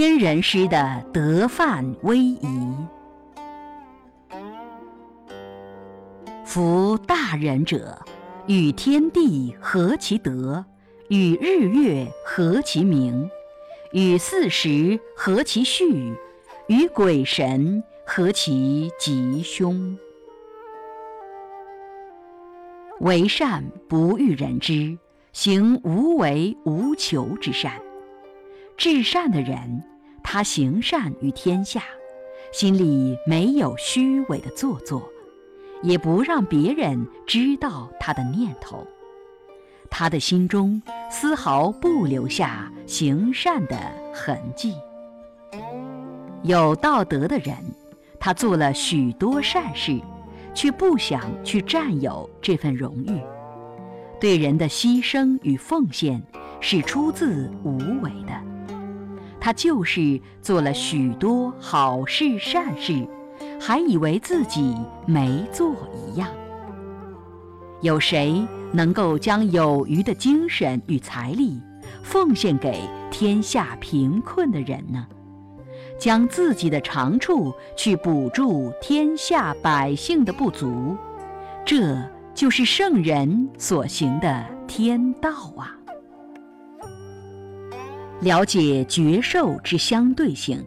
天人师的德范威仪。夫大人者，与天地合其德，与日月合其明，与四时合其序，与鬼神合其吉凶。为善不欲人知，行无为无求之善。至善的人，他行善于天下，心里没有虚伪的做作。也不让别人知道他的念头，他的心中丝毫不留下行善的痕迹。有道德的人，他做了许多善事，却不想去占有这份荣誉。对人的牺牲与奉献是出自无为的，他就是做了许多好事善事。还以为自己没做一样。有谁能够将有余的精神与财力奉献给天下贫困的人呢？将自己的长处去补助天下百姓的不足，这就是圣人所行的天道啊！了解觉受之相对性，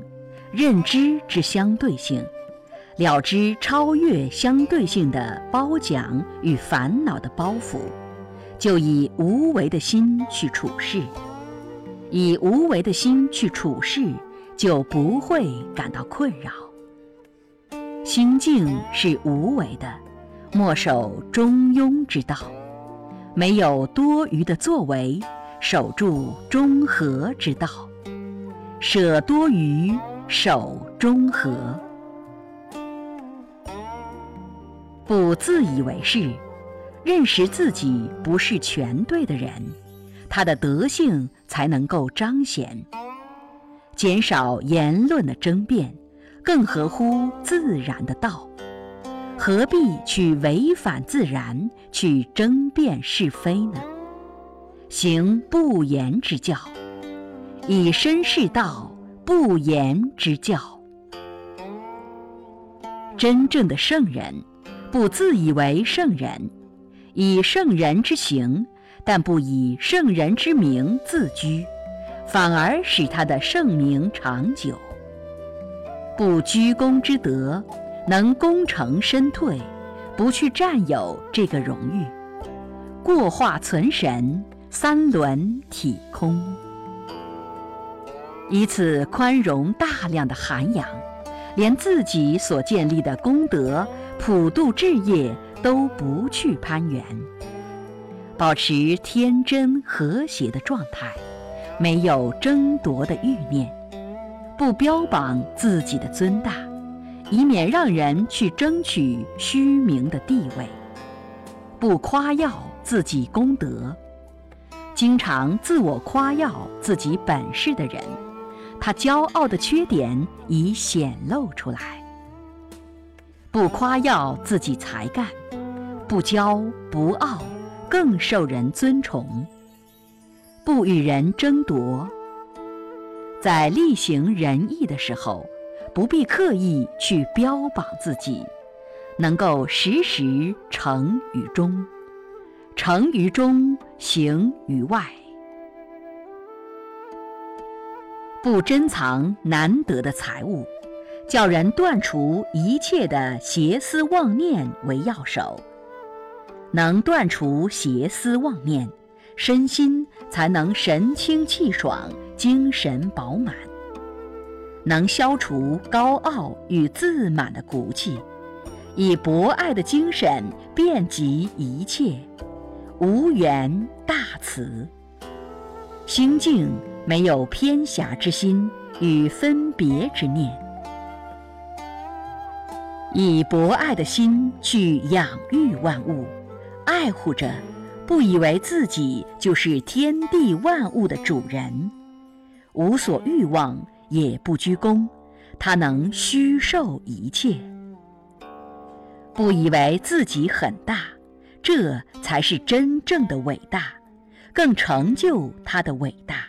认知之相对性。了知超越相对性的褒奖与烦恼的包袱，就以无为的心去处事。以无为的心去处事，就不会感到困扰。心境是无为的，莫守中庸之道，没有多余的作为，守住中和之道，舍多余，守中和。不自以为是，认识自己不是全对的人，他的德性才能够彰显。减少言论的争辩，更合乎自然的道。何必去违反自然，去争辩是非呢？行不言之教，以身试道，不言之教。真正的圣人。不自以为圣人，以圣人之行，但不以圣人之名自居，反而使他的圣名长久。不居功之德，能功成身退，不去占有这个荣誉。过化存神，三轮体空，以此宽容大量的涵养，连自己所建立的功德。普度志业都不去攀援，保持天真和谐的状态，没有争夺的欲念，不标榜自己的尊大，以免让人去争取虚名的地位；不夸耀自己功德，经常自我夸耀自己本事的人，他骄傲的缺点已显露出来。不夸耀自己才干，不骄不傲，更受人尊崇。不与人争夺，在力行仁义的时候，不必刻意去标榜自己，能够时时诚于中，成于中，行于外。不珍藏难得的财物。叫人断除一切的邪思妄念为要手，能断除邪思妄念，身心才能神清气爽、精神饱满；能消除高傲与自满的骨气，以博爱的精神遍及一切，无缘大慈，心境没有偏狭之心与分别之念。以博爱的心去养育万物，爱护着，不以为自己就是天地万物的主人，无所欲望，也不居功，他能虚受一切。不以为自己很大，这才是真正的伟大，更成就他的伟大。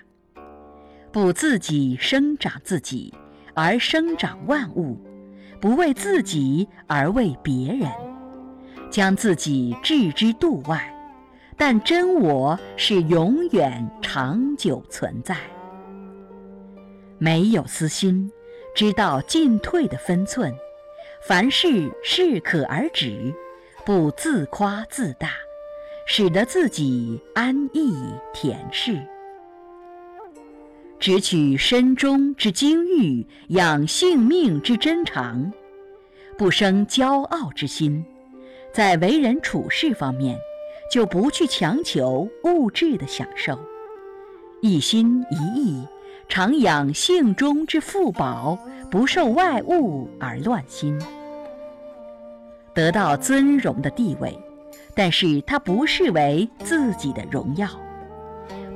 不自己生长自己，而生长万物；不为自己而为别人，将自己置之度外。但真我是永远长久存在。没有私心，知道进退的分寸，凡事适可而止，不自夸自大，使得自己安逸恬适。只取身中之精玉，养性命之珍长，不生骄傲之心，在为人处事方面，就不去强求物质的享受，一心一意。常养性中之富宝，不受外物而乱心，得到尊荣的地位，但是他不视为自己的荣耀，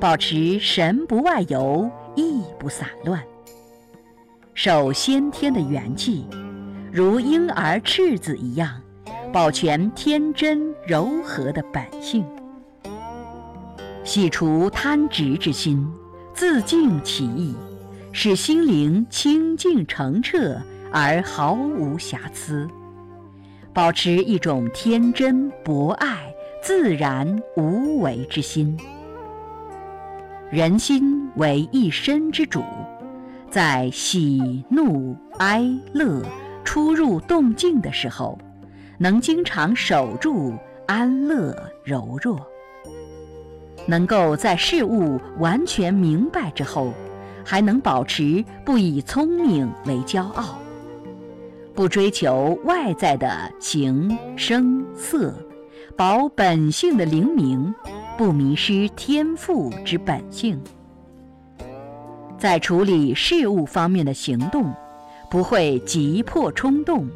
保持神不外游，意不散乱，守先天的元气，如婴儿赤子一样，保全天真柔和的本性，洗除贪执之心。自净其意，使心灵清净澄澈而毫无瑕疵，保持一种天真博爱、自然无为之心。人心为一身之主，在喜怒哀乐出入动静的时候，能经常守住安乐柔弱。能够在事物完全明白之后，还能保持不以聪明为骄傲，不追求外在的形声色，保本性的灵明，不迷失天赋之本性。在处理事物方面的行动，不会急迫冲动，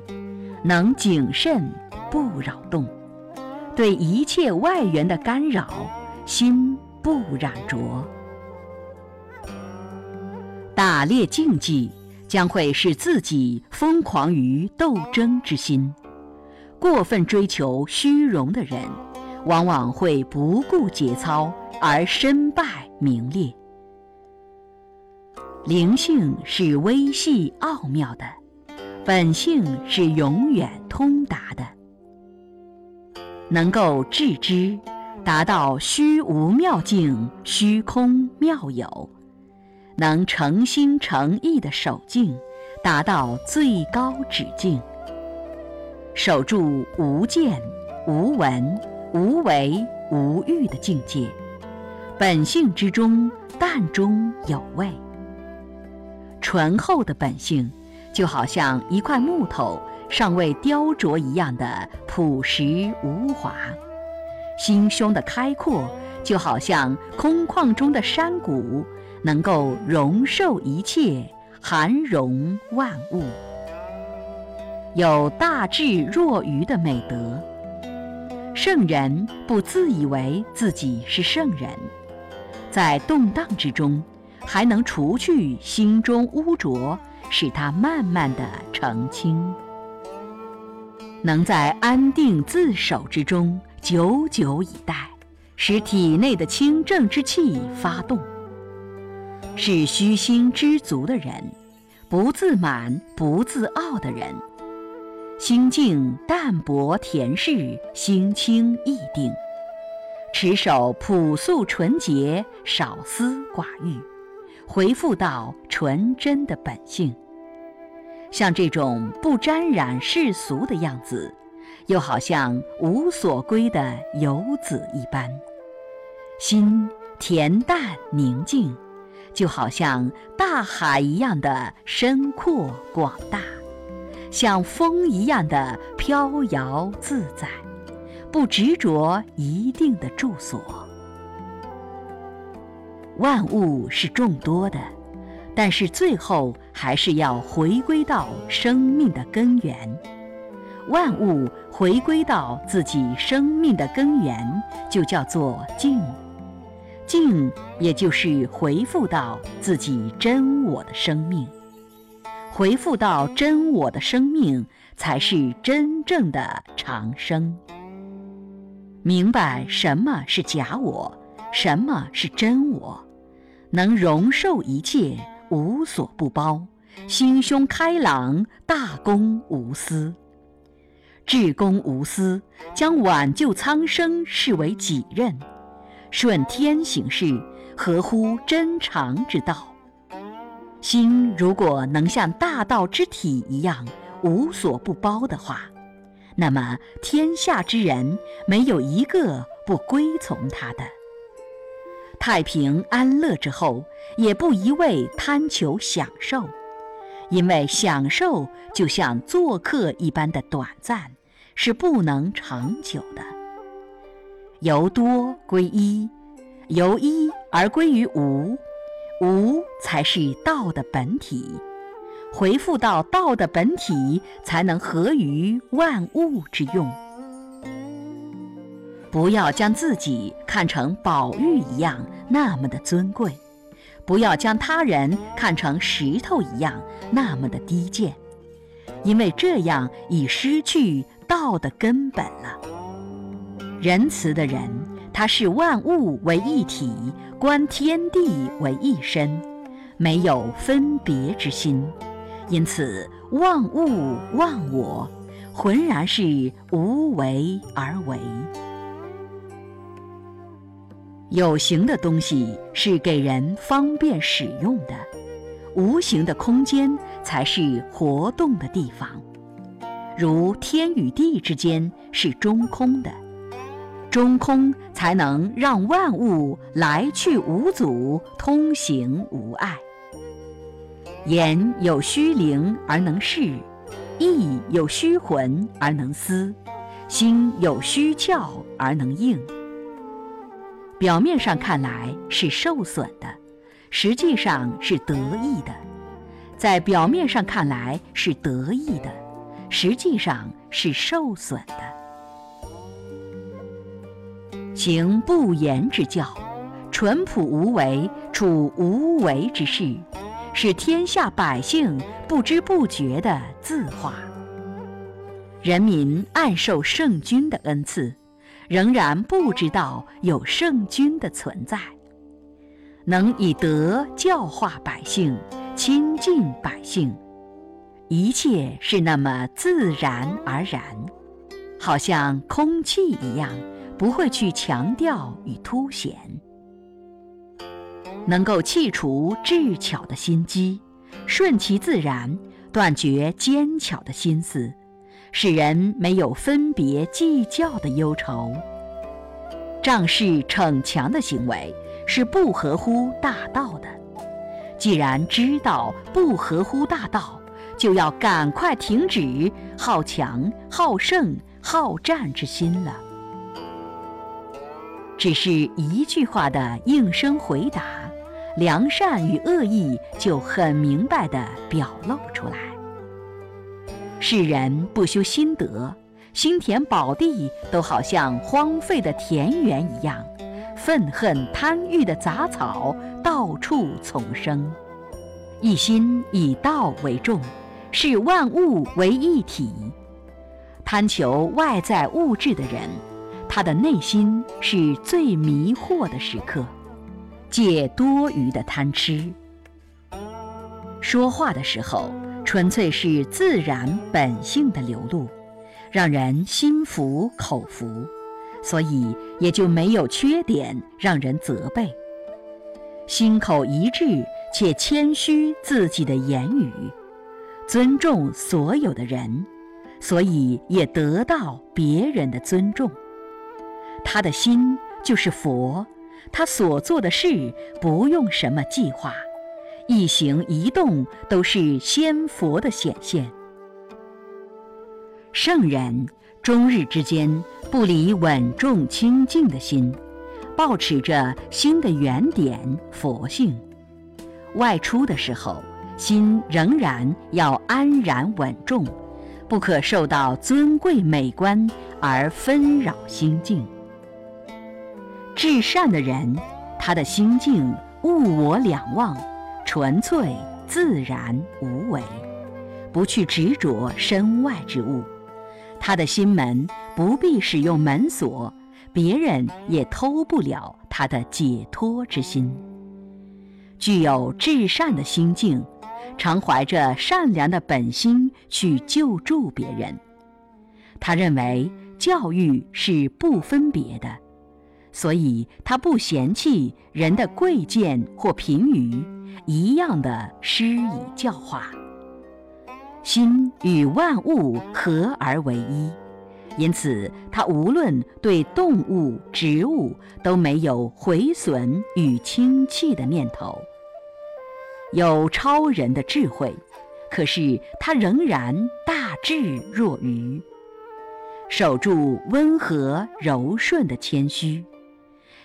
能谨慎不扰动，对一切外缘的干扰。心不染浊，打猎竞技将会使自己疯狂于斗争之心。过分追求虚荣的人，往往会不顾节操而身败名裂。灵性是微细奥妙的，本性是永远通达的，能够致知。达到虚无妙境、虚空妙有，能诚心诚意的守静，达到最高止境，守住无见、无闻、无为、无欲的境界，本性之中淡中有味，醇厚的本性，就好像一块木头尚未雕琢一样的朴实无华。心胸的开阔，就好像空旷中的山谷，能够容受一切，含容万物，有大智若愚的美德。圣人不自以为自己是圣人，在动荡之中，还能除去心中污浊，使它慢慢的澄清，能在安定自守之中。久久以待，使体内的清正之气发动，是虚心知足的人，不自满、不自傲的人，心境淡泊恬适，心清意定，持守朴素纯洁，少思寡欲，回复到纯真的本性，像这种不沾染世俗的样子。又好像无所归的游子一般，心恬淡宁静，就好像大海一样的深阔广大，像风一样的飘摇自在，不执着一定的住所。万物是众多的，但是最后还是要回归到生命的根源。万物回归到自己生命的根源，就叫做静。静，也就是回复到自己真我的生命。回复到真我的生命，才是真正的长生。明白什么是假我，什么是真我，能容受一切，无所不包，心胸开朗，大公无私。至公无私，将挽救苍生视为己任，顺天行事，合乎真常之道。心如果能像大道之体一样无所不包的话，那么天下之人没有一个不归从他的。太平安乐之后，也不一味贪求享受，因为享受就像做客一般的短暂。是不能长久的。由多归一，由一而归于无，无才是道的本体。回复到道的本体，才能合于万物之用。不要将自己看成宝玉一样那么的尊贵，不要将他人看成石头一样那么的低贱，因为这样已失去。道的根本了。仁慈的人，他视万物为一体，观天地为一身，没有分别之心，因此忘物忘我，浑然是无为而为。有形的东西是给人方便使用的，无形的空间才是活动的地方。如天与地之间是中空的，中空才能让万物来去无阻，通行无碍。言有虚灵而能视，意有虚魂而能思，心有虚窍而能应。表面上看来是受损的，实际上是得意的；在表面上看来是得意的。实际上是受损的。行不言之教，淳朴无为，处无为之事，使天下百姓不知不觉的自化。人民暗受圣君的恩赐，仍然不知道有圣君的存在，能以德教化百姓，亲近百姓。一切是那么自然而然，好像空气一样，不会去强调与凸显。能够弃除智巧的心机，顺其自然，断绝奸巧的心思，使人没有分别计较的忧愁。仗势逞强的行为是不合乎大道的。既然知道不合乎大道，就要赶快停止好强、好胜、好战之心了。只是一句话的应声回答，良善与恶意就很明白地表露出来。世人不修心德，心田宝地都好像荒废的田园一样，愤恨贪欲的杂草到处丛生，一心以道为重。视万物为一体，贪求外在物质的人，他的内心是最迷惑的时刻，借多余的贪吃。说话的时候，纯粹是自然本性的流露，让人心服口服，所以也就没有缺点让人责备。心口一致且谦虚自己的言语。尊重所有的人，所以也得到别人的尊重。他的心就是佛，他所做的事不用什么计划，一行一动都是仙佛的显现。圣人终日之间不离稳重清净的心，保持着心的原点佛性，外出的时候。心仍然要安然稳重，不可受到尊贵美观而纷扰心境。至善的人，他的心境物我两忘，纯粹自然无为，不去执着身外之物。他的心门不必使用门锁，别人也偷不了他的解脱之心。具有至善的心境，常怀着善良的本心去救助别人。他认为教育是不分别的，所以他不嫌弃人的贵贱或贫愚，一样的施以教化。心与万物合而为一。因此，他无论对动物、植物都没有毁损与轻弃的念头。有超人的智慧，可是他仍然大智若愚，守住温和柔顺的谦虚，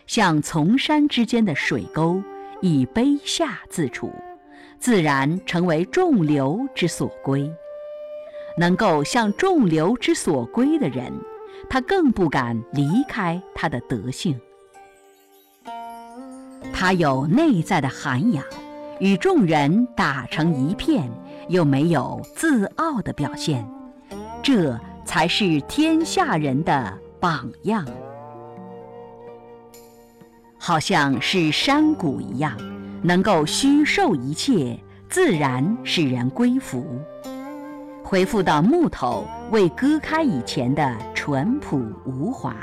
像丛山之间的水沟，以卑下自处，自然成为众流之所归。能够向众流之所归的人，他更不敢离开他的德性。他有内在的涵养，与众人打成一片，又没有自傲的表现，这才是天下人的榜样。好像是山谷一样，能够虚受一切，自然使人归服。恢复到木头未割开以前的淳朴无华，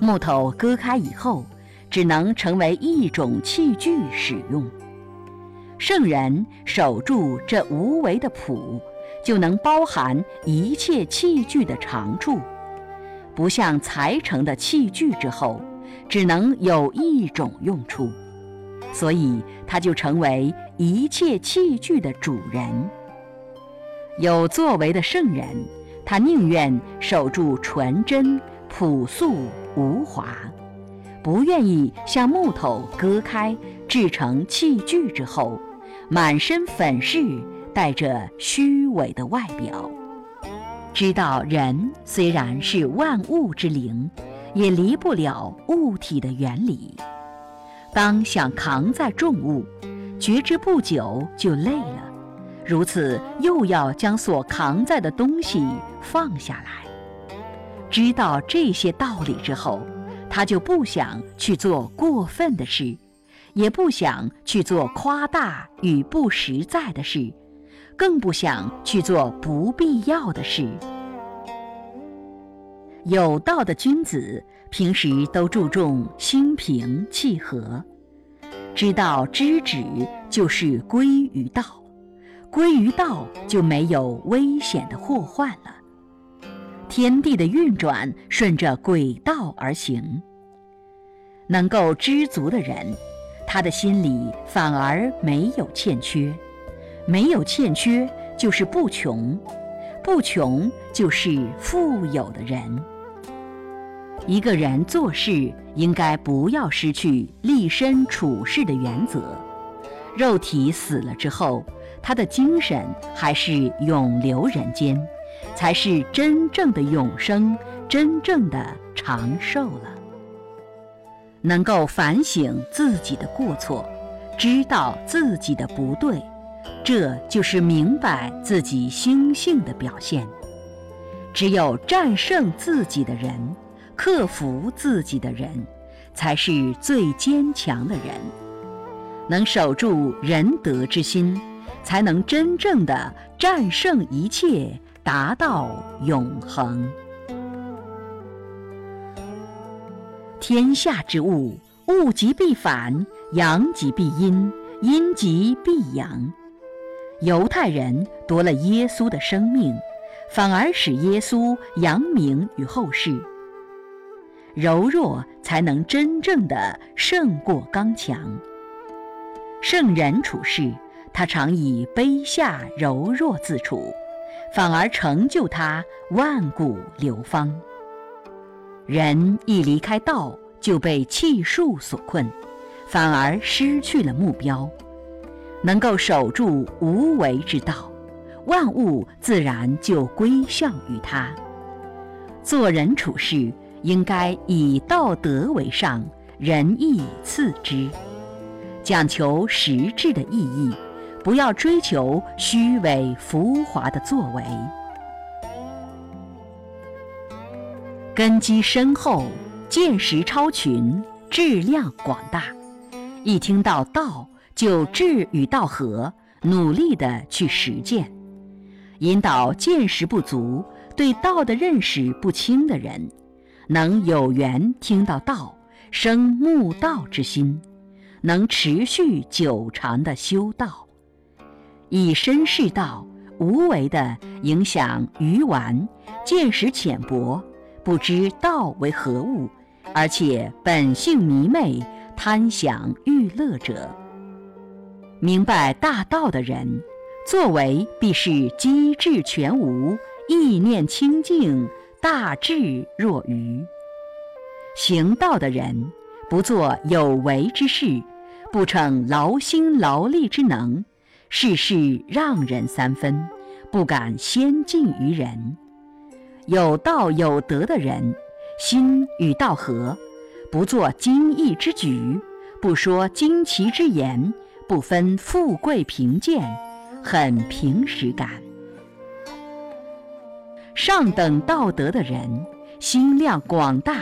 木头割开以后，只能成为一种器具使用。圣人守住这无为的朴，就能包含一切器具的长处，不像裁成的器具之后，只能有一种用处，所以他就成为一切器具的主人。有作为的圣人，他宁愿守住纯真、朴素、无华，不愿意像木头割开制成器具之后，满身粉饰，带着虚伪的外表。知道人虽然是万物之灵，也离不了物体的原理。当想扛载重物，觉知不久就累了。如此，又要将所扛载的东西放下来。知道这些道理之后，他就不想去做过分的事，也不想去做夸大与不实在的事，更不想去做不必要的事。有道的君子，平时都注重心平气和，知道知止就是归于道。归于道，就没有危险的祸患了。天地的运转顺着轨道而行。能够知足的人，他的心里反而没有欠缺，没有欠缺就是不穷，不穷就是富有的人。一个人做事应该不要失去立身处世的原则。肉体死了之后。他的精神还是永留人间，才是真正的永生，真正的长寿了。能够反省自己的过错，知道自己的不对，这就是明白自己心性的表现。只有战胜自己的人，克服自己的人，才是最坚强的人。能守住仁德之心。才能真正的战胜一切，达到永恒。天下之物，物极必反，阳极必阴，阴极必阳。犹太人夺了耶稣的生命，反而使耶稣扬名于后世。柔弱才能真正的胜过刚强。圣人处世。他常以卑下柔弱自处，反而成就他万古流芳。人一离开道，就被气数所困，反而失去了目标。能够守住无为之道，万物自然就归向于他。做人处事，应该以道德为上，仁义次之，讲求实质的意义。不要追求虚伪浮华的作为，根基深厚，见识超群，质量广大。一听到道，就志与道合，努力的去实践，引导见识不足、对道的认识不清的人，能有缘听到道，生慕道之心，能持续久长的修道，以身试道，无为的影响愚顽、见识浅薄、不知道为何物，而且本性迷昧。贪享欲乐者，明白大道的人，作为必是机智全无，意念清净，大智若愚。行道的人，不做有为之事，不逞劳心劳力之能，事事让人三分，不敢先进于人。有道有德的人，心与道合。不做惊异之举，不说惊奇之言，不分富贵贫贱，很平实感。上等道德的人，心量广大，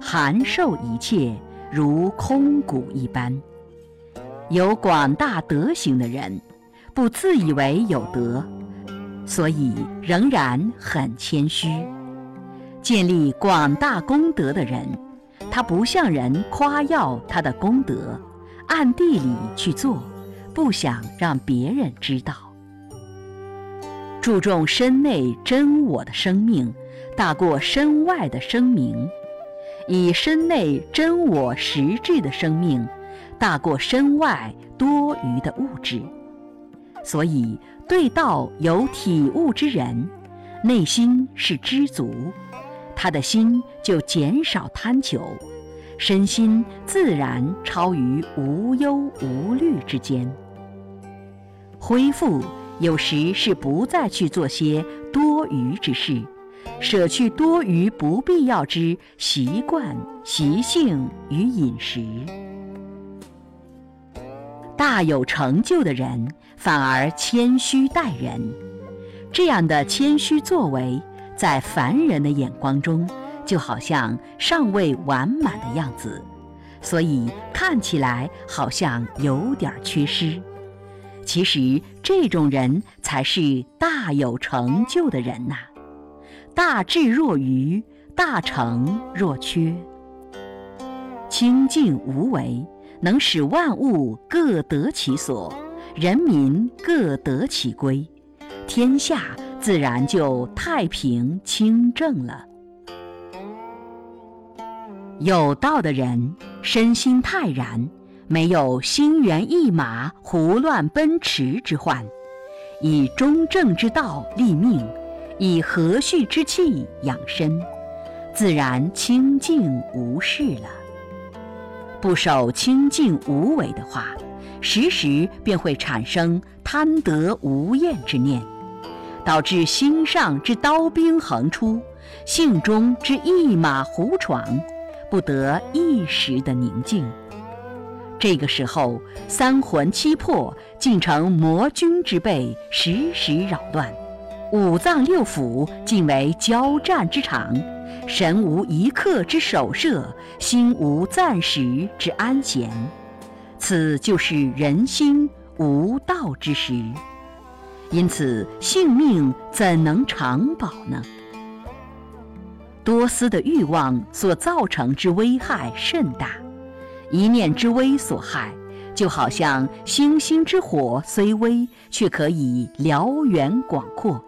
含受一切，如空谷一般。有广大德行的人，不自以为有德，所以仍然很谦虚。建立广大功德的人。他不向人夸耀他的功德，暗地里去做，不想让别人知道。注重身内真我的生命，大过身外的声名；以身内真我实质的生命，大过身外多余的物质。所以，对道有体悟之人，内心是知足。他的心就减少贪求，身心自然超于无忧无虑之间。恢复有时是不再去做些多余之事，舍去多余不必要之习惯、习性与饮食。大有成就的人反而谦虚待人，这样的谦虚作为。在凡人的眼光中，就好像尚未完满的样子，所以看起来好像有点缺失。其实这种人才是大有成就的人呐！大智若愚，大成若缺。清净无为，能使万物各得其所，人民各得其归，天下。自然就太平清正了。有道的人身心泰然，没有心猿意马、胡乱奔驰之患，以中正之道立命，以和煦之气养身，自然清净无事了。不守清净无为的话，时时便会产生贪得无厌之念。导致心上之刀兵横出，性中之一马胡闯，不得一时的宁静。这个时候，三魂七魄竟成魔君之辈，时时扰乱；五脏六腑尽为交战之场，神无一刻之守舍，心无暂时之安闲。此就是人心无道之时。因此，性命怎能长保呢？多思的欲望所造成之危害甚大，一念之危所害，就好像星星之火虽微，却可以燎原广阔。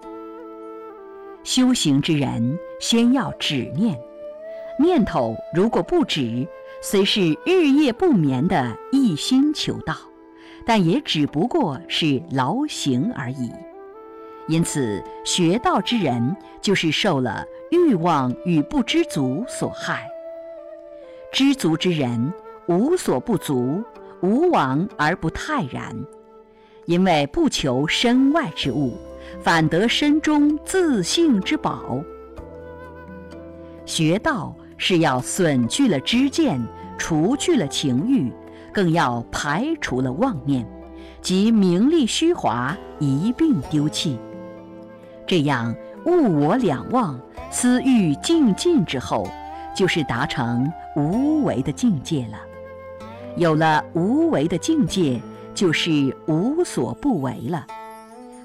修行之人，先要止念，念头如果不止，虽是日夜不眠的一心求道。但也只不过是劳形而已，因此学道之人就是受了欲望与不知足所害。知足之人无所不足，无往而不泰然，因为不求身外之物，反得身中自性之宝。学道是要损去了知见，除去了情欲。更要排除了妄念，即名利虚华一并丢弃，这样物我两忘、私欲尽尽之后，就是达成无为的境界了。有了无为的境界，就是无所不为了。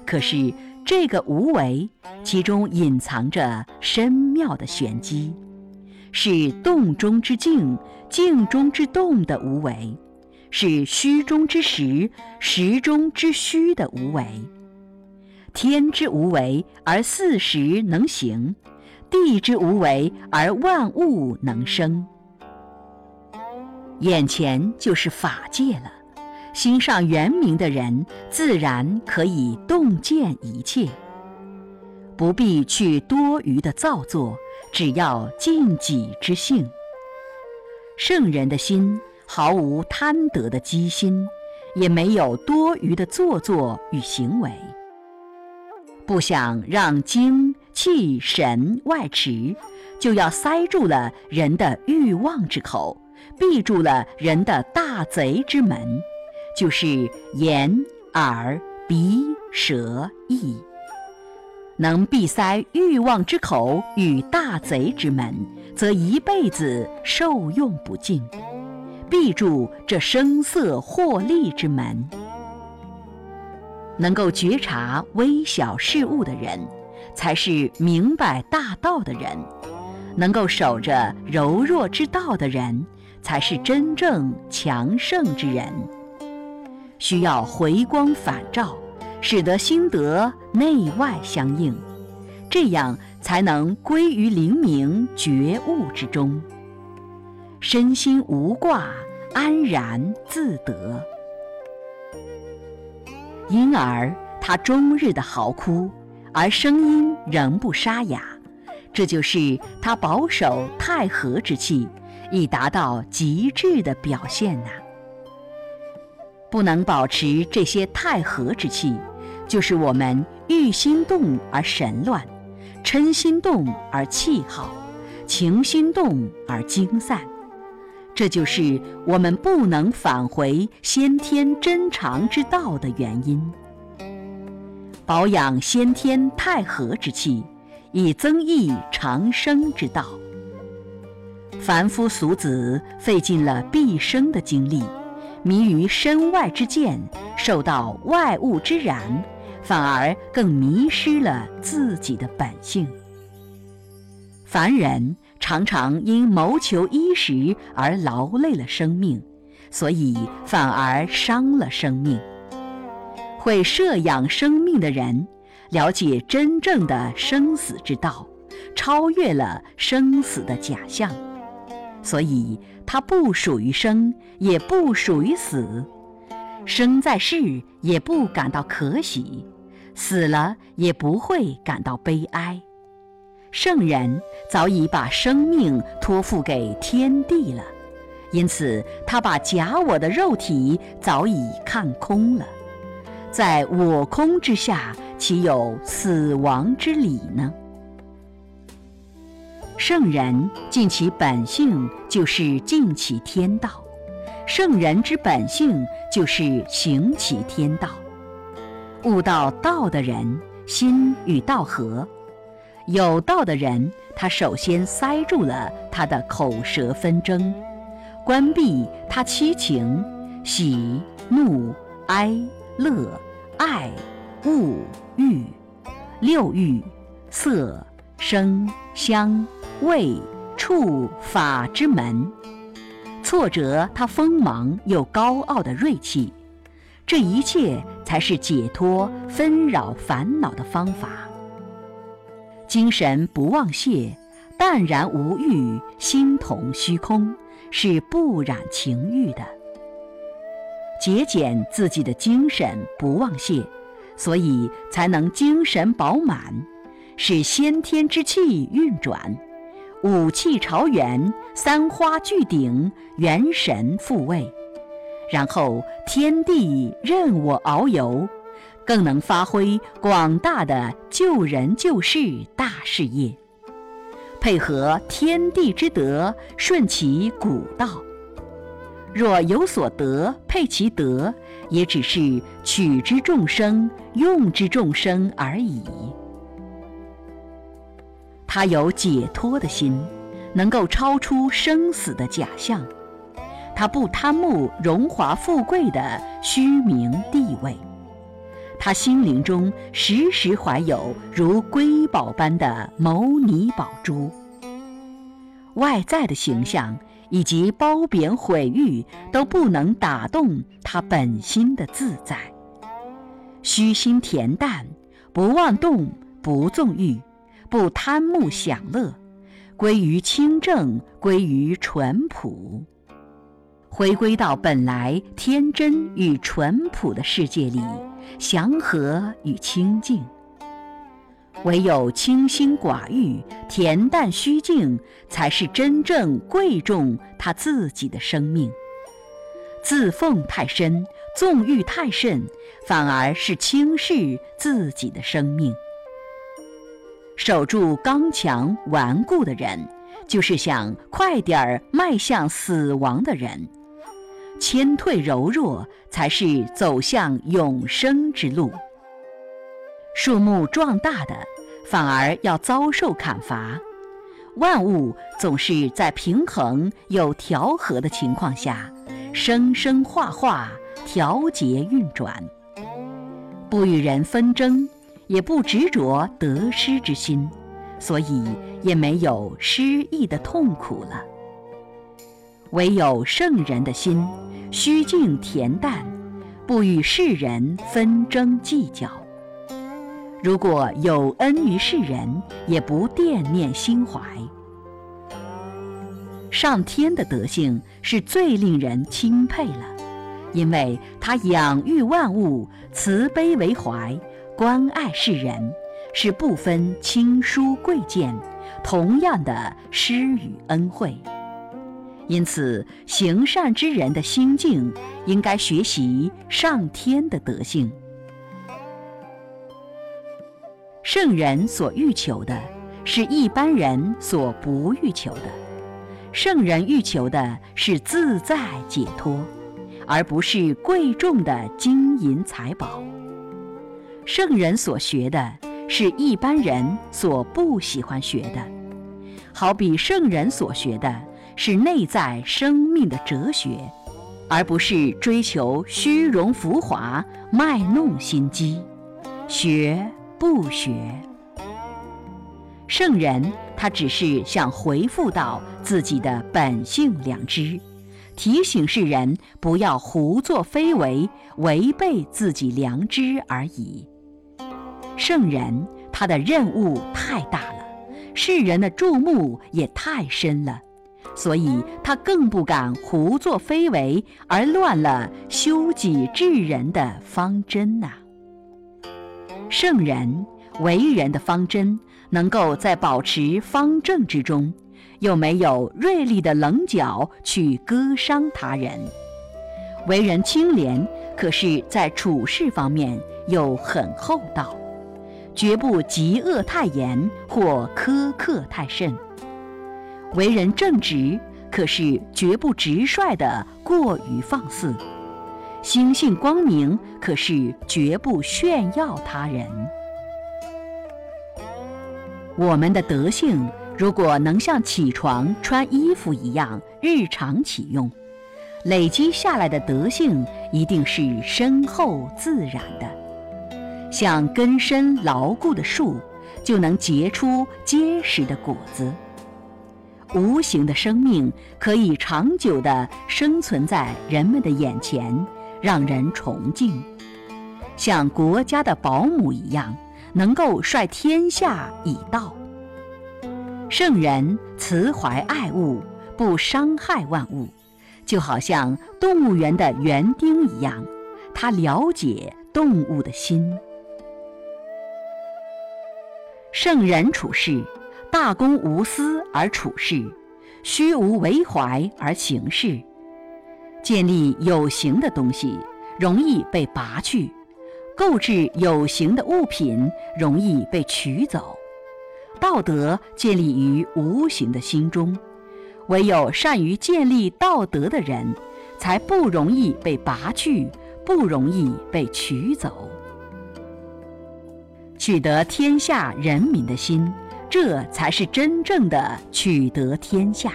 可是这个无为，其中隐藏着深妙的玄机，是动中之静，静中之动的无为，是虚中之实，实中之虚的无为。天之无为而四时能行，地之无为而万物能生。眼前就是法界了，心上圆明的人，自然可以洞见一切，不必去多余的造作，只要尽己之性。圣人的心毫无贪得的机心，也没有多余的做作与行为。不想让精气神外驰，就要塞住了人的欲望之口，闭住了人的大贼之门，就是眼、耳、鼻、舌、意。能闭塞欲望之口与大贼之门，则一辈子受用不尽；闭住这声色获利之门。能够觉察微小事物的人，才是明白大道的人；能够守着柔弱之道的人，才是真正强盛之人。需要回光返照，使得心得内外相应，这样才能归于灵明觉悟之中，身心无挂，安然自得。因而他终日的嚎哭，而声音仍不沙哑，这就是他保守太和之气，以达到极致的表现呐。不能保持这些太和之气，就是我们欲心动而神乱，嗔心动而气耗，情心动而精散。这就是我们不能返回先天真常之道的原因。保养先天太和之气，以增益长生之道。凡夫俗子费尽了毕生的精力，迷于身外之见，受到外物之染，反而更迷失了自己的本性。凡人。常常因谋求衣食而劳累了生命，所以反而伤了生命。会摄养生命的人，了解真正的生死之道，超越了生死的假象，所以他不属于生，也不属于死。生在世也不感到可喜，死了也不会感到悲哀。圣人早已把生命托付给天地了，因此他把假我的肉体早已看空了。在我空之下，岂有死亡之理呢？圣人尽其本性，就是尽其天道；圣人之本性，就是行其天道。悟到道的人，心与道合。有道的人，他首先塞住了他的口舌纷争，关闭他七情、喜、怒、哀、乐、爱、恶、欲、六欲、色、声、香、味、触、法之门，挫折他锋芒又高傲的锐气。这一切才是解脱纷扰烦恼的方法。精神不忘泄，淡然无欲，心同虚空，是不染情欲的。节俭自己的精神不忘泄，所以才能精神饱满，使先天之气运转，五气朝元，三花聚顶，元神复位，然后天地任我遨游。更能发挥广大的救人救世大事业，配合天地之德，顺其古道。若有所得，配其德，也只是取之众生，用之众生而已。他有解脱的心，能够超出生死的假象。他不贪慕荣华富贵的虚名地位，他心灵中时时怀有如瑰宝般的牟尼宝珠。外在的形象以及褒贬毁誉都不能打动他本心的自在。虚心恬淡，不妄动，不纵欲，不贪慕享乐，归于清正，归于淳朴。回归到本来天真与淳朴的世界里，祥和与清净。唯有清心寡欲、恬淡虚静，才是真正贵重他自己的生命。自奉太深，纵欲太甚，反而是轻视自己的生命。守住刚强顽固的人，就是想快点儿迈向死亡的人。谦退柔弱，才是走向永生之路。树木壮大的，反而要遭受砍伐。万物总是在平衡有调和的情况下，生生化化，调节运转。不与人纷争，也不执着得失之心，所以也没有失意的痛苦了。唯有圣人的心。虚静恬淡，不与世人纷争计较。如果有恩于世人，也不惦念心怀。上天的德性是最令人钦佩了，因为他养育万物，慈悲为怀，关爱世人，是不分亲疏贵贱，同样的施与恩惠。因此，行善之人的心境应该学习上天的德性。圣人所欲求的，是一般人所不欲求的。圣人欲求的是自在解脱，而不是贵重的金银财宝。圣人所学的，是一般人所不喜欢学的。好比圣人所学的。是内在生命的哲学，而不是追求虚荣浮华、卖弄心机。学不学？圣人他只是想回复到自己的本性良知，提醒世人不要胡作非为、违背自己良知而已。圣人他的任务太大了，世人的注目也太深了。所以他更不敢胡作非为，而乱了修己治人的方针呐。圣人为人的方针，能够在保持方正之中，又没有锐利的棱角去割伤他人；为人清廉，可是在处事方面又很厚道，绝不嫉恶太严或苛刻太甚。为人正直，可是绝不直率的过于放肆；心性光明，可是绝不炫耀他人。我们的德性，如果能像起床穿衣服一样日常启用，累积下来的德性一定是深厚自然的，像根深牢固的树，就能结出结实的果子。无形的生命可以长久地生存在人们的眼前，让人崇敬，像国家的保姆一样，能够率天下以道。圣人慈怀爱物，不伤害万物，就好像动物园的园丁一样，他了解动物的心。圣人处事。大公无私而处事，虚无为怀而行事。建立有形的东西容易被拔去，购置有形的物品容易被取走。道德建立于无形的心中，唯有善于建立道德的人，才不容易被拔去，不容易被取走。取得天下人民的心。这才是真正的取得天下，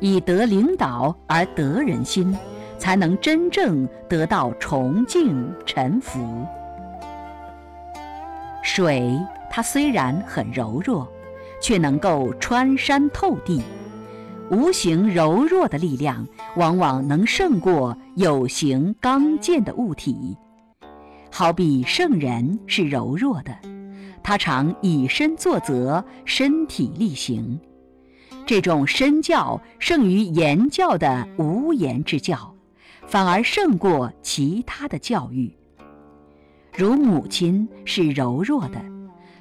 以得领导而得人心，才能真正得到崇敬臣服。水，它虽然很柔弱，却能够穿山透地。无形柔弱的力量，往往能胜过有形刚健的物体。好比圣人是柔弱的，他常以身作则，身体力行。这种身教胜于言教的无言之教，反而胜过其他的教育。如母亲是柔弱的，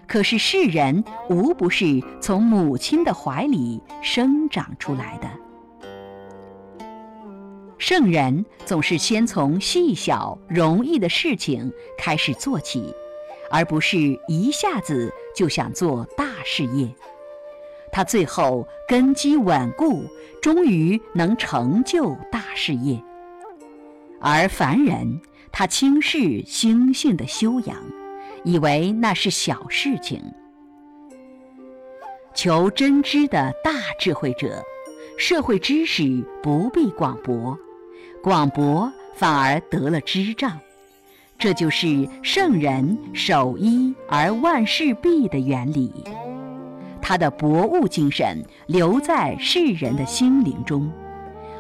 可是世人无不是从母亲的怀里生长出来的。圣人总是先从细小容易的事情开始做起，而不是一下子就想做大事业。他最后根基稳固，终于能成就大事业。而凡人，他轻视心性的修养，以为那是小事情。求真知的大智慧者，社会知识不必广博，广博反而得了知障。这就是圣人守一而万事毕的原理。他的博物精神留在世人的心灵中，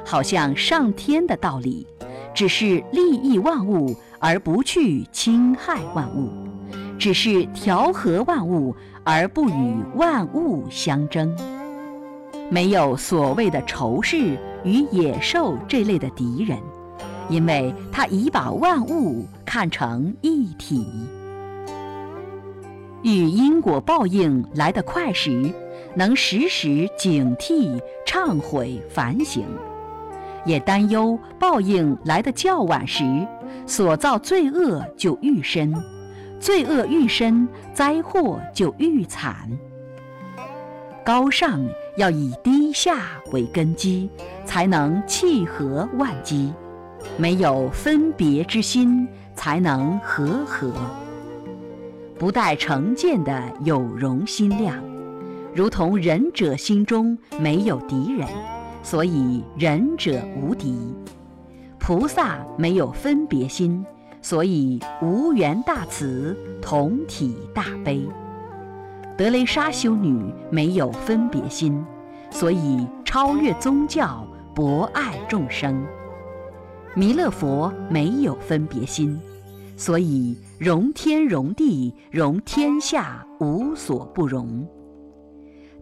好像上天的道理，只是利益万物而不去侵害万物，只是调和万物而不与万物相争。没有所谓的仇视与野兽这类的敌人，因为他已把万物看成一体。遇因果报应来得快时，能时时警惕、忏悔、反省；也担忧报应来得较晚时，所造罪恶就愈深，罪恶愈深，灾祸就愈惨。高尚要以低下为根基，才能契合万机；没有分别之心，才能和合。不带成见的有容心量，如同仁者心中没有敌人，所以仁者无敌；菩萨没有分别心，所以无缘大慈，同体大悲；德雷莎修女没有分别心，所以超越宗教，博爱众生；弥勒佛没有分别心。所以容天容地容天下无所不容，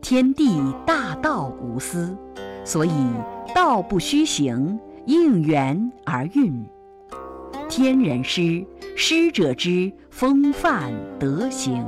天地大道无私，所以道不虚行，应缘而运。天人师，师者之风范德行。